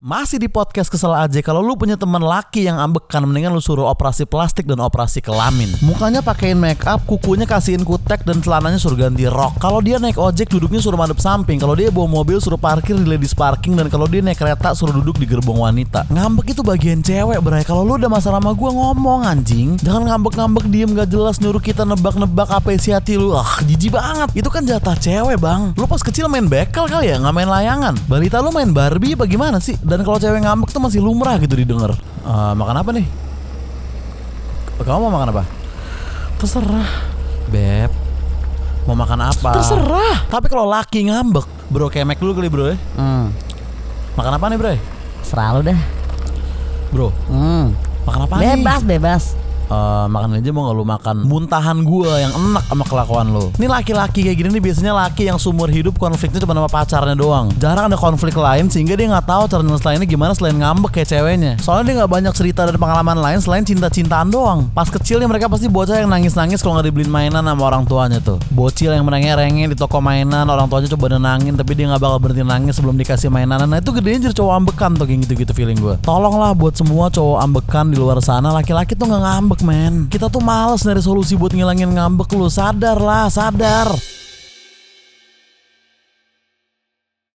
Masih di podcast kesel aja kalau lu punya teman laki yang ambekan mendingan lu suruh operasi plastik dan operasi kelamin. Mukanya pakein make up, kukunya kasihin kutek dan celananya suruh ganti rok. Kalau dia naik ojek duduknya suruh madep samping. Kalau dia bawa mobil suruh parkir di ladies parking dan kalau dia naik kereta suruh duduk di gerbong wanita. Ngambek itu bagian cewek, Bray. Kalau lu udah masalah sama gua ngomong anjing. Jangan ngambek-ngambek diem gak jelas nyuruh kita nebak-nebak apa isi hati lu. Ah, jijik banget. Itu kan jatah cewek, Bang. Lu pas kecil main bekel kali ya, nggak main layangan. Balita lu main Barbie bagaimana sih? Dan kalau cewek ngambek tuh masih lumrah gitu didengar. Eh, makan apa nih? Kamu mau makan apa? Terserah, Beb. Mau makan apa? Terserah. Tapi kalau laki ngambek, bro kemek dulu kali bro ya. Hmm, Makan apa nih bro? serah lu dah. Bro, Hmm. makan apa nih? Bebas, Eh, makan aja mau gak lu makan muntahan gua yang enak sama kelakuan lu? Ini laki-laki kayak gini nih biasanya laki yang sumur hidup konfliknya cuma sama pacarnya doang. Jarang ada konflik lain sehingga dia nggak tahu cara nyelesainnya gimana selain ngambek kayak ceweknya. Soalnya dia nggak banyak cerita dan pengalaman lain selain cinta-cintaan doang. Pas kecilnya mereka pasti bocah yang nangis-nangis kalau nggak dibeliin mainan sama orang tuanya tuh. Bocil yang merengek-rengek di toko mainan orang tuanya coba nenangin tapi dia nggak bakal berhenti nangis sebelum dikasih mainan. Nah itu gedenya jadi cowok ambekan tuh kayak gitu-gitu feeling gue Tolonglah buat semua cowok ambekan di luar sana. Laki-laki tuh nggak ngambek men Kita tuh males nyari solusi buat ngilangin ngambek lu. Sadar lah sadar